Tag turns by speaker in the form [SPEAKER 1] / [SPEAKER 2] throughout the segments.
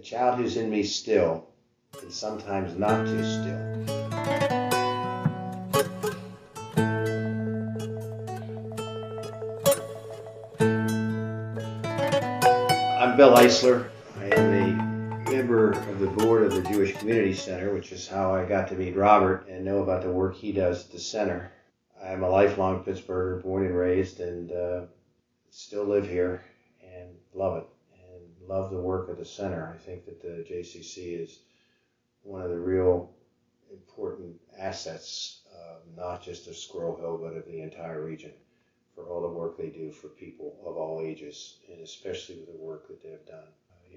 [SPEAKER 1] the child who's in me still, and sometimes not too still. I'm Bill Isler. I am a member of the board of the Jewish Community Center, which is how I got to meet Robert and know about the work he does at the center. I'm a lifelong Pittsburgher, born and raised, and uh, still live here and love it love the work of the center. I think that the JCC is one of the real important assets, uh, not just of Squirrel Hill, but of the entire region for all the work they do for people of all ages, and especially with the work that they have done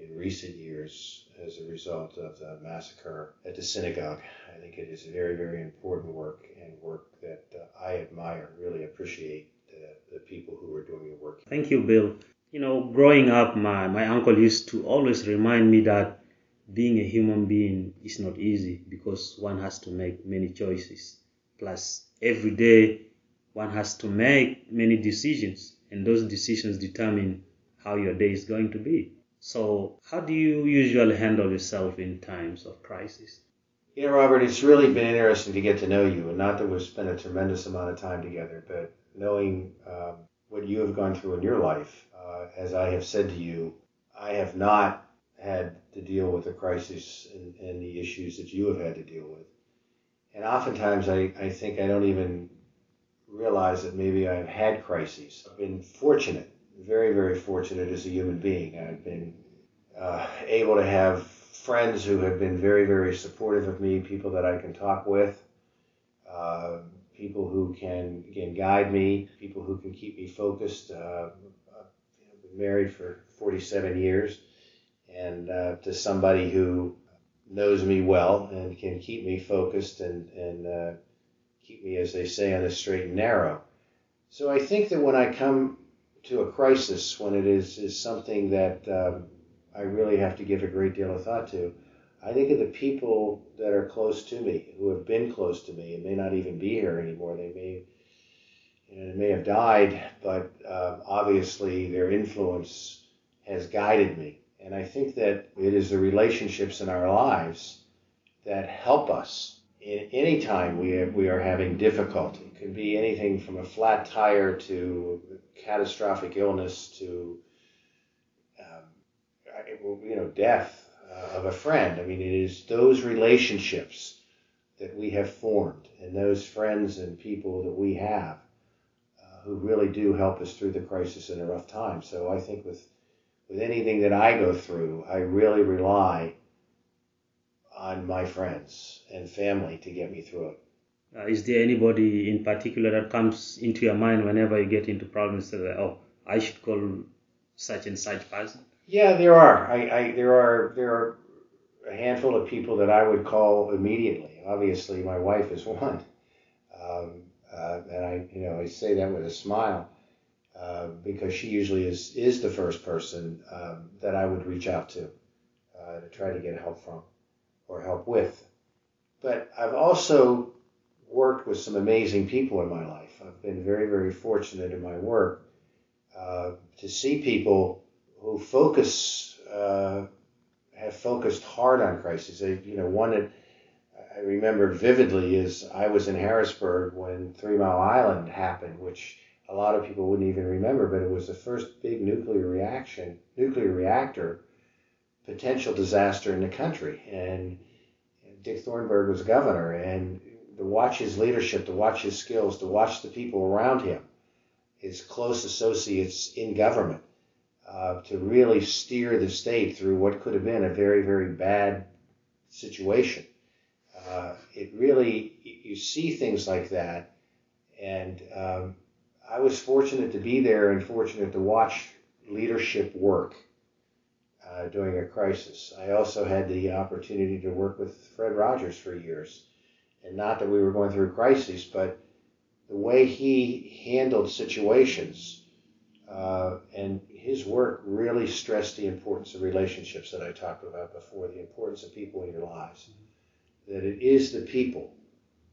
[SPEAKER 1] in recent years as a result of the massacre at the synagogue. I think it is very, very important work and work that uh, I admire, really appreciate the, the people who are doing the work.
[SPEAKER 2] Thank you, Bill. You know, growing up, my, my uncle used to always remind me that being a human being is not easy because one has to make many choices. Plus, every day one has to make many decisions, and those decisions determine how your day is going to be. So, how do you usually handle yourself in times of crisis?
[SPEAKER 1] You know, Robert, it's really been interesting to get to know you, and not that we've spent a tremendous amount of time together, but knowing um, what you have gone through in your life. Uh, as I have said to you, I have not had to deal with the crisis and, and the issues that you have had to deal with. And oftentimes I, I think I don't even realize that maybe I've had crises. I've been fortunate, very, very fortunate as a human being. I've been uh, able to have friends who have been very, very supportive of me, people that I can talk with, uh, people who can, can guide me, people who can keep me focused. Uh, I've been married for 47 years, and uh, to somebody who knows me well and can keep me focused and, and uh, keep me, as they say, on the straight and narrow. So I think that when I come to a crisis, when it is, is something that um, I really have to give a great deal of thought to, I think of the people that are close to me, who have been close to me, and may not even be here anymore. They may, you know, they may have died, but um, obviously their influence has guided me. And I think that it is the relationships in our lives that help us in any time we, have, we are having difficulty. It could be anything from a flat tire to catastrophic illness to um, you know death uh, of a friend. I mean, it is those relationships that we have formed and those friends and people that we have uh, who really do help us through the crisis in a rough time. So I think with with anything that I go through, I really rely on my friends and family to get me through it.
[SPEAKER 2] Uh, is there anybody in particular that comes into your mind whenever you get into problems that, oh, I should call such and such person?
[SPEAKER 1] Yeah, there are. I, I there are there are a handful of people that I would call immediately. Obviously, my wife is one, um, uh, and I you know I say that with a smile uh, because she usually is is the first person um, that I would reach out to uh, to try to get help from or help with. But I've also worked with some amazing people in my life. I've been very, very fortunate in my work uh, to see people who focus, uh, have focused hard on crises. They, you know, one that I remember vividly is I was in Harrisburg when Three Mile Island happened, which a lot of people wouldn't even remember, but it was the first big nuclear reaction, nuclear reactor potential disaster in the country. And Dick Thornburgh was governor, and to watch his leadership, to watch his skills, to watch the people around him, his close associates in government, uh, to really steer the state through what could have been a very, very bad situation. Uh, it really, you see things like that, and um, I was fortunate to be there and fortunate to watch leadership work uh, during a crisis. I also had the opportunity to work with Fred Rogers for years. And not that we were going through a crisis, but the way he handled situations uh, and his work really stressed the importance of relationships that I talked about before, the importance of people in your lives. That it is the people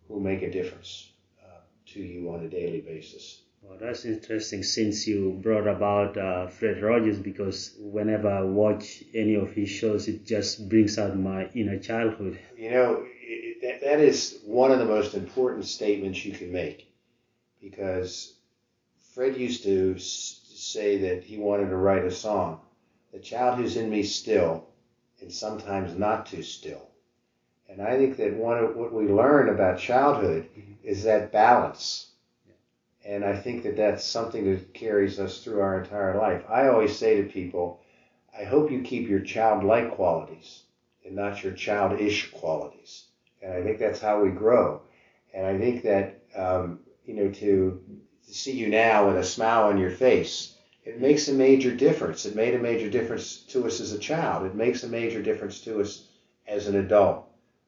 [SPEAKER 1] who make a difference uh, to you on a daily basis.
[SPEAKER 2] Well, that's interesting since you brought about uh, Fred Rogers because whenever I watch any of his shows, it just brings out my inner childhood.
[SPEAKER 1] You know, it, that, that is one of the most important statements you can make because Fred used to say that he wanted to write a song, The Child Who's in Me Still, and sometimes not too still. And I think that one of what we learn about childhood mm-hmm. is that balance. Yeah. And I think that that's something that carries us through our entire life. I always say to people, I hope you keep your childlike qualities and not your childish qualities. And I think that's how we grow. And I think that, um, you know, to, to see you now with a smile on your face it makes a major difference. It made a major difference to us as a child. It makes a major difference to us as an adult.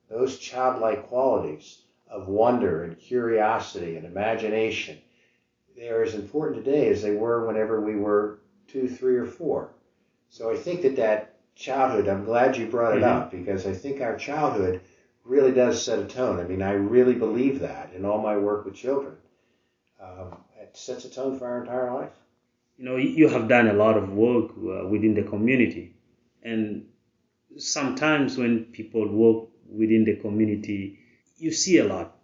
[SPEAKER 1] Those childlike qualities of wonder and curiosity and imagination, they are as important today as they were whenever we were two, three, or four. So I think that that childhood, I'm glad you brought it mm-hmm. up because I think our childhood really does set a tone. I mean, I really believe that in all my work with children. Um, sets a tone for our entire life
[SPEAKER 2] you know, you have done a lot of work uh, within the community. And sometimes when people work within the community, you see a lot.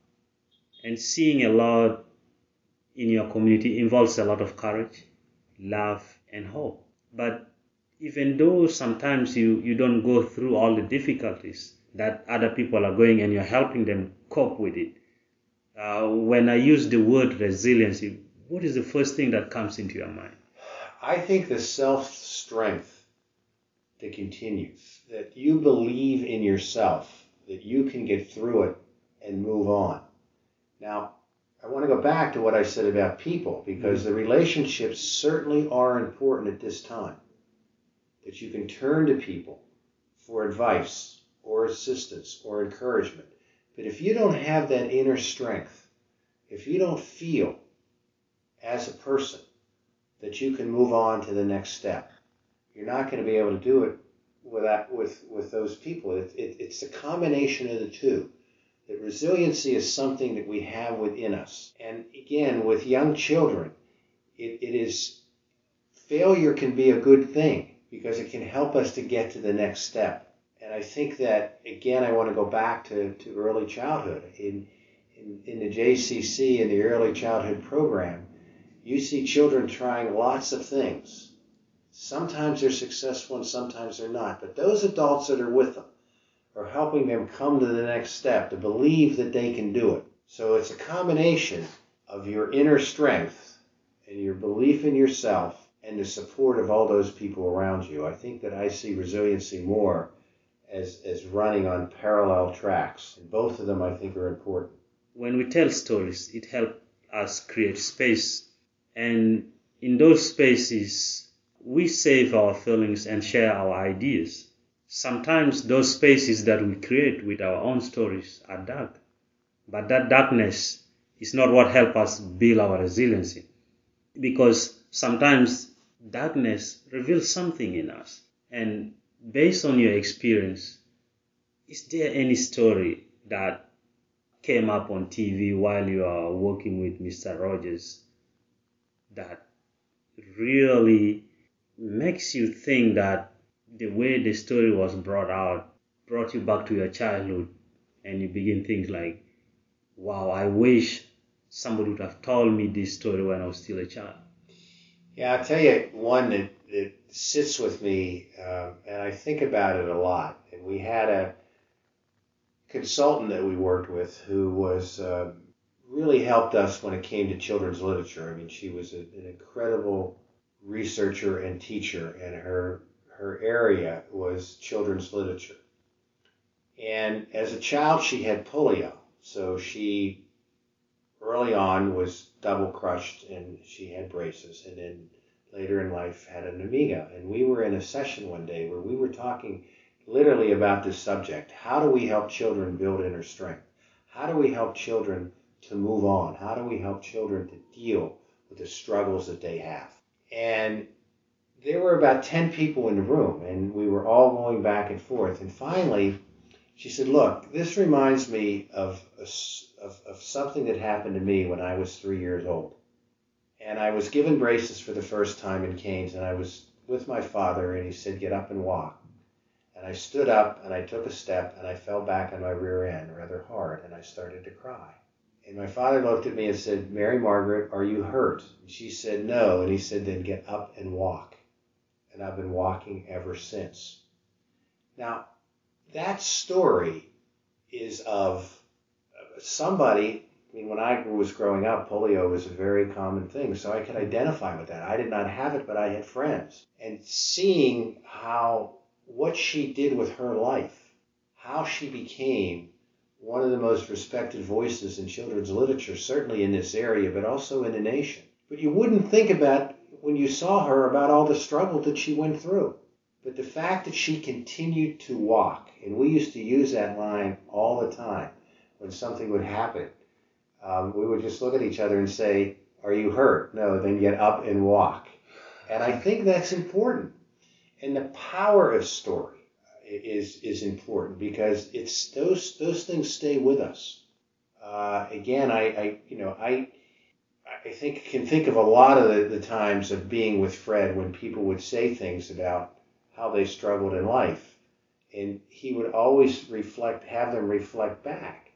[SPEAKER 2] And seeing a lot in your community involves a lot of courage, love, and hope. But even though sometimes you, you don't go through all the difficulties that other people are going and you're helping them cope with it, uh, when I use the word resiliency, what is the first thing that comes into your mind?
[SPEAKER 1] I think the self strength to continue, that you believe in yourself, that you can get through it and move on. Now, I want to go back to what I said about people because mm-hmm. the relationships certainly are important at this time. That you can turn to people for advice or assistance or encouragement. But if you don't have that inner strength, if you don't feel as a person that you can move on to the next step. You're not going to be able to do it without, with, with those people. It, it, it's a combination of the two. That resiliency is something that we have within us. And again, with young children, it, it is failure can be a good thing because it can help us to get to the next step. And I think that again, I want to go back to, to early childhood. In, in, in the JCC in the early childhood program, you see children trying lots of things. Sometimes they're successful and sometimes they're not. But those adults that are with them are helping them come to the next step, to believe that they can do it. So it's a combination of your inner strength and your belief in yourself and the support of all those people around you. I think that I see resiliency more as, as running on parallel tracks. And both of them I think are important.
[SPEAKER 2] When we tell stories, it helps us create space and in those spaces, we save our feelings and share our ideas. Sometimes those spaces that we create with our own stories are dark. But that darkness is not what helps us build our resiliency. Because sometimes darkness reveals something in us. And based on your experience, is there any story that came up on TV while you are working with Mr. Rogers that really makes you think that the way the story was brought out brought you back to your childhood and you begin things like wow i wish somebody would have told me this story when i was still a child.
[SPEAKER 1] Yeah i'll tell you one that, that sits with me uh, and i think about it a lot. And we had a consultant that we worked with who was uh, really helped us when it came to children's literature. I mean, she was a, an incredible researcher and teacher, and her her area was children's literature. And as a child, she had polio, so she early on was double crushed and she had braces, and then later in life had an Amigo. And we were in a session one day where we were talking literally about this subject. How do we help children build inner strength? How do we help children to move on? How do we help children to deal with the struggles that they have? And there were about 10 people in the room, and we were all going back and forth. And finally, she said, Look, this reminds me of, of, of something that happened to me when I was three years old. And I was given braces for the first time in canes, and I was with my father, and he said, Get up and walk. And I stood up and I took a step and I fell back on my rear end rather hard and I started to cry. And my father looked at me and said, Mary Margaret, are you hurt? And she said, No. And he said, Then get up and walk. And I've been walking ever since. Now, that story is of somebody. I mean, when I was growing up, polio was a very common thing, so I could identify with that. I did not have it, but I had friends. And seeing how what she did with her life, how she became one of the most respected voices in children's literature, certainly in this area, but also in the nation. But you wouldn't think about when you saw her about all the struggle that she went through. But the fact that she continued to walk, and we used to use that line all the time when something would happen, um, we would just look at each other and say, Are you hurt? No, then get up and walk. And I think that's important. And the power of story is is important because it's those those things stay with us. Uh, again, I, I you know I I think can think of a lot of the, the times of being with Fred when people would say things about how they struggled in life, and he would always reflect, have them reflect back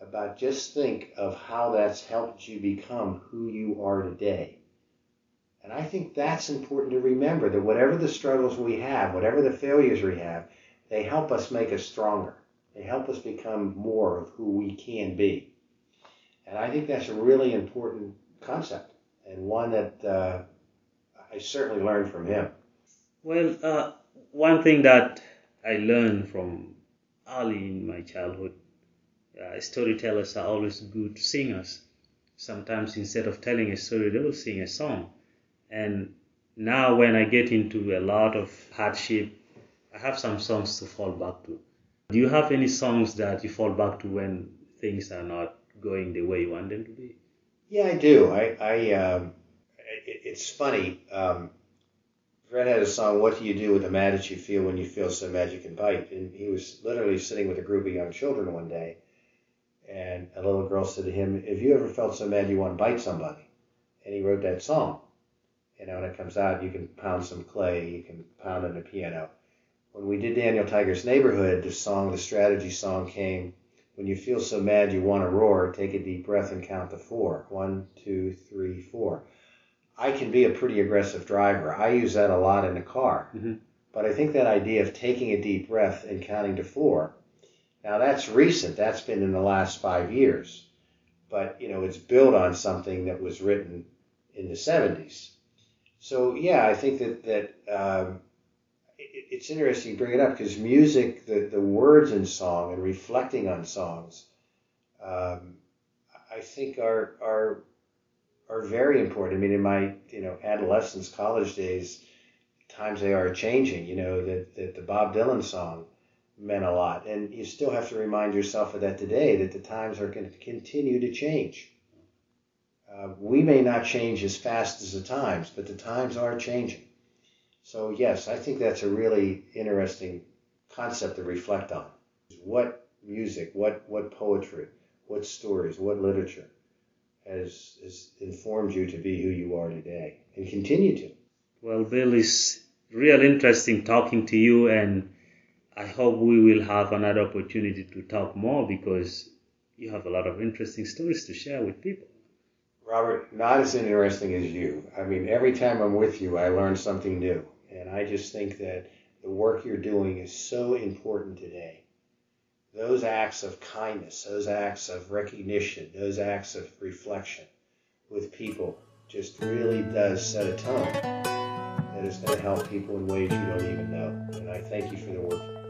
[SPEAKER 1] about just think of how that's helped you become who you are today. And I think that's important to remember that whatever the struggles we have, whatever the failures we have, they help us make us stronger. They help us become more of who we can be. And I think that's a really important concept and one that uh, I certainly learned from him.
[SPEAKER 2] Well, uh, one thing that I learned from early in my childhood, uh, storytellers are always good singers. Sometimes instead of telling a story, they will sing a song. And now when I get into a lot of hardship, I have some songs to fall back to. Do you have any songs that you fall back to when things are not going the way you want them to be?
[SPEAKER 1] Yeah, I do. I, I um, it, it's funny. Um, Fred had a song, "What do you do with the mad that you feel when you feel so mad you can bite?" And he was literally sitting with a group of young children one day, and a little girl said to him, "Have you ever felt so mad you want to bite somebody?" And he wrote that song. You know, when it comes out, you can pound some clay, you can pound on the piano. When we did Daniel Tiger's Neighborhood, the song, the strategy song came, when you feel so mad you want to roar, take a deep breath and count to four. One, two, three, four. I can be a pretty aggressive driver. I use that a lot in the car. Mm-hmm. But I think that idea of taking a deep breath and counting to four, now that's recent. That's been in the last five years. But, you know, it's built on something that was written in the 70s. So yeah, I think that that um, it, it's interesting you bring it up because music, the the words in song and reflecting on songs, um, I think are are are very important. I mean, in my you know adolescence, college days, times they are changing. You know that that the Bob Dylan song meant a lot, and you still have to remind yourself of that today. That the times are going to continue to change. Uh, we may not change as fast as the times, but the times are changing. So, yes, I think that's a really interesting concept to reflect on. What music, what, what poetry, what stories, what literature has, has informed you to be who you are today and continue to?
[SPEAKER 2] Well, Bill, it's real interesting talking to you, and I hope we will have another opportunity to talk more because you have a lot of interesting stories to share with people.
[SPEAKER 1] Robert, not as interesting as you. I mean, every time I'm with you, I learn something new. And I just think that the work you're doing is so important today. Those acts of kindness, those acts of recognition, those acts of reflection with people just really does set a tone that is going to help people in ways you don't even know. And I thank you for the work.